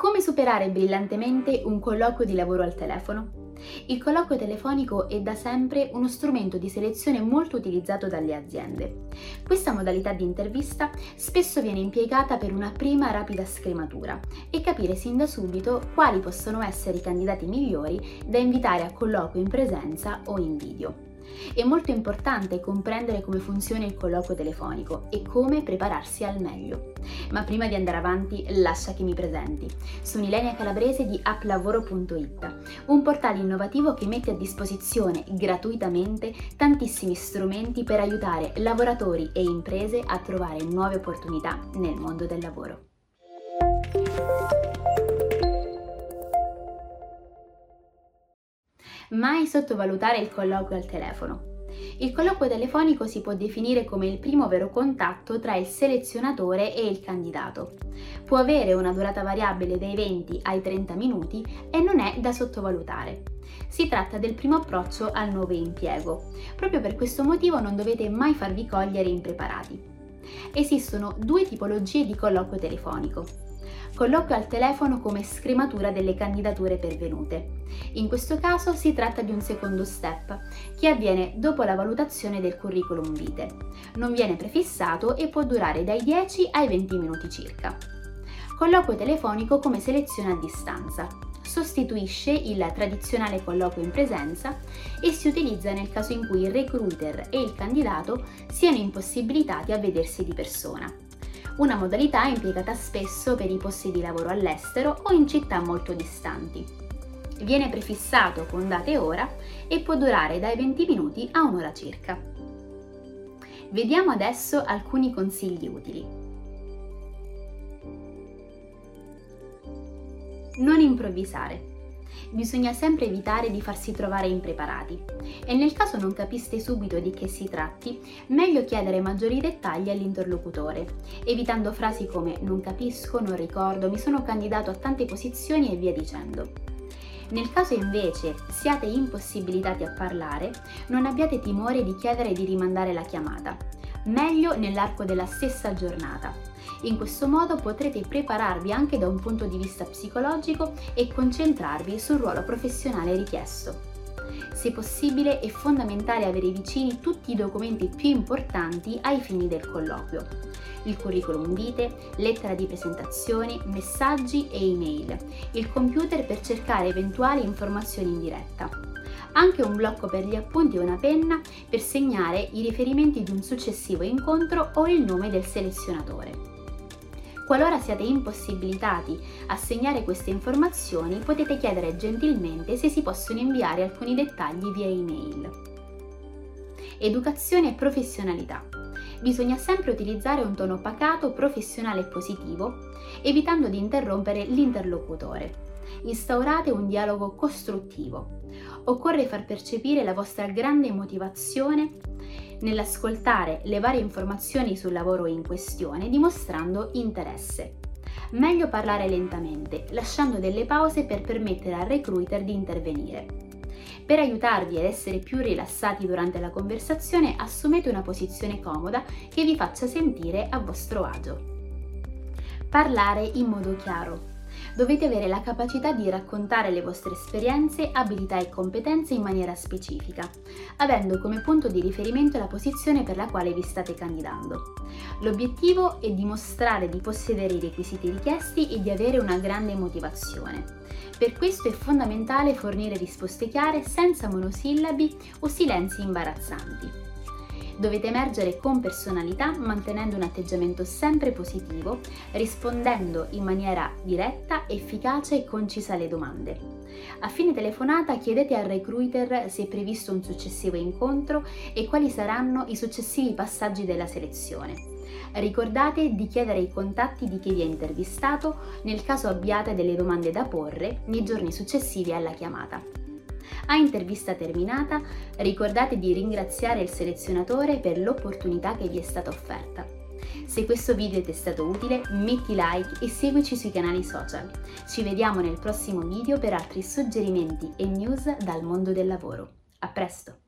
Come superare brillantemente un colloquio di lavoro al telefono? Il colloquio telefonico è da sempre uno strumento di selezione molto utilizzato dalle aziende. Questa modalità di intervista spesso viene impiegata per una prima rapida scrematura e capire sin da subito quali possono essere i candidati migliori da invitare a colloquio in presenza o in video. È molto importante comprendere come funziona il colloquio telefonico e come prepararsi al meglio. Ma prima di andare avanti, lascia che mi presenti. Sono Ilenia Calabrese di applavoro.it, un portale innovativo che mette a disposizione gratuitamente tantissimi strumenti per aiutare lavoratori e imprese a trovare nuove opportunità nel mondo del lavoro. Mai sottovalutare il colloquio al telefono. Il colloquio telefonico si può definire come il primo vero contatto tra il selezionatore e il candidato. Può avere una durata variabile dai 20 ai 30 minuti e non è da sottovalutare. Si tratta del primo approccio al nuovo impiego. Proprio per questo motivo non dovete mai farvi cogliere impreparati. Esistono due tipologie di colloquio telefonico colloquio al telefono come scrematura delle candidature pervenute. In questo caso si tratta di un secondo step, che avviene dopo la valutazione del curriculum vitae. Non viene prefissato e può durare dai 10 ai 20 minuti circa. Colloquio telefonico come selezione a distanza. Sostituisce il tradizionale colloquio in presenza e si utilizza nel caso in cui il recruiter e il candidato siano impossibilitati a vedersi di persona una modalità impiegata spesso per i posti di lavoro all'estero o in città molto distanti. Viene prefissato con data e ora e può durare dai 20 minuti a un'ora circa. Vediamo adesso alcuni consigli utili. Non improvvisare bisogna sempre evitare di farsi trovare impreparati. E nel caso non capiste subito di che si tratti, meglio chiedere maggiori dettagli all'interlocutore, evitando frasi come non capisco, non ricordo, mi sono candidato a tante posizioni e via dicendo. Nel caso invece siate impossibilitati a parlare, non abbiate timore di chiedere di rimandare la chiamata, meglio nell'arco della stessa giornata. In questo modo potrete prepararvi anche da un punto di vista psicologico e concentrarvi sul ruolo professionale richiesto. Se possibile è fondamentale avere vicini tutti i documenti più importanti ai fini del colloquio. Il curriculum vitae, lettera di presentazione, messaggi e email, il computer per cercare eventuali informazioni in diretta, anche un blocco per gli appunti e una penna per segnare i riferimenti di un successivo incontro o il nome del selezionatore. Qualora siate impossibilitati a segnare queste informazioni, potete chiedere gentilmente se si possono inviare alcuni dettagli via email. Educazione e professionalità. Bisogna sempre utilizzare un tono pacato, professionale e positivo, evitando di interrompere l'interlocutore. Instaurate un dialogo costruttivo. Occorre far percepire la vostra grande motivazione nell'ascoltare le varie informazioni sul lavoro in questione dimostrando interesse. Meglio parlare lentamente, lasciando delle pause per permettere al recruiter di intervenire. Per aiutarvi ad essere più rilassati durante la conversazione, assumete una posizione comoda che vi faccia sentire a vostro agio. Parlare in modo chiaro. Dovete avere la capacità di raccontare le vostre esperienze, abilità e competenze in maniera specifica, avendo come punto di riferimento la posizione per la quale vi state candidando. L'obiettivo è dimostrare di possedere i requisiti richiesti e di avere una grande motivazione. Per questo è fondamentale fornire risposte chiare senza monosillabi o silenzi imbarazzanti. Dovete emergere con personalità mantenendo un atteggiamento sempre positivo, rispondendo in maniera diretta, efficace e concisa alle domande. A fine telefonata chiedete al recruiter se è previsto un successivo incontro e quali saranno i successivi passaggi della selezione. Ricordate di chiedere i contatti di chi vi ha intervistato nel caso abbiate delle domande da porre nei giorni successivi alla chiamata. A intervista terminata, ricordate di ringraziare il selezionatore per l'opportunità che vi è stata offerta. Se questo video ti è stato utile, metti like e seguici sui canali social. Ci vediamo nel prossimo video per altri suggerimenti e news dal mondo del lavoro. A presto!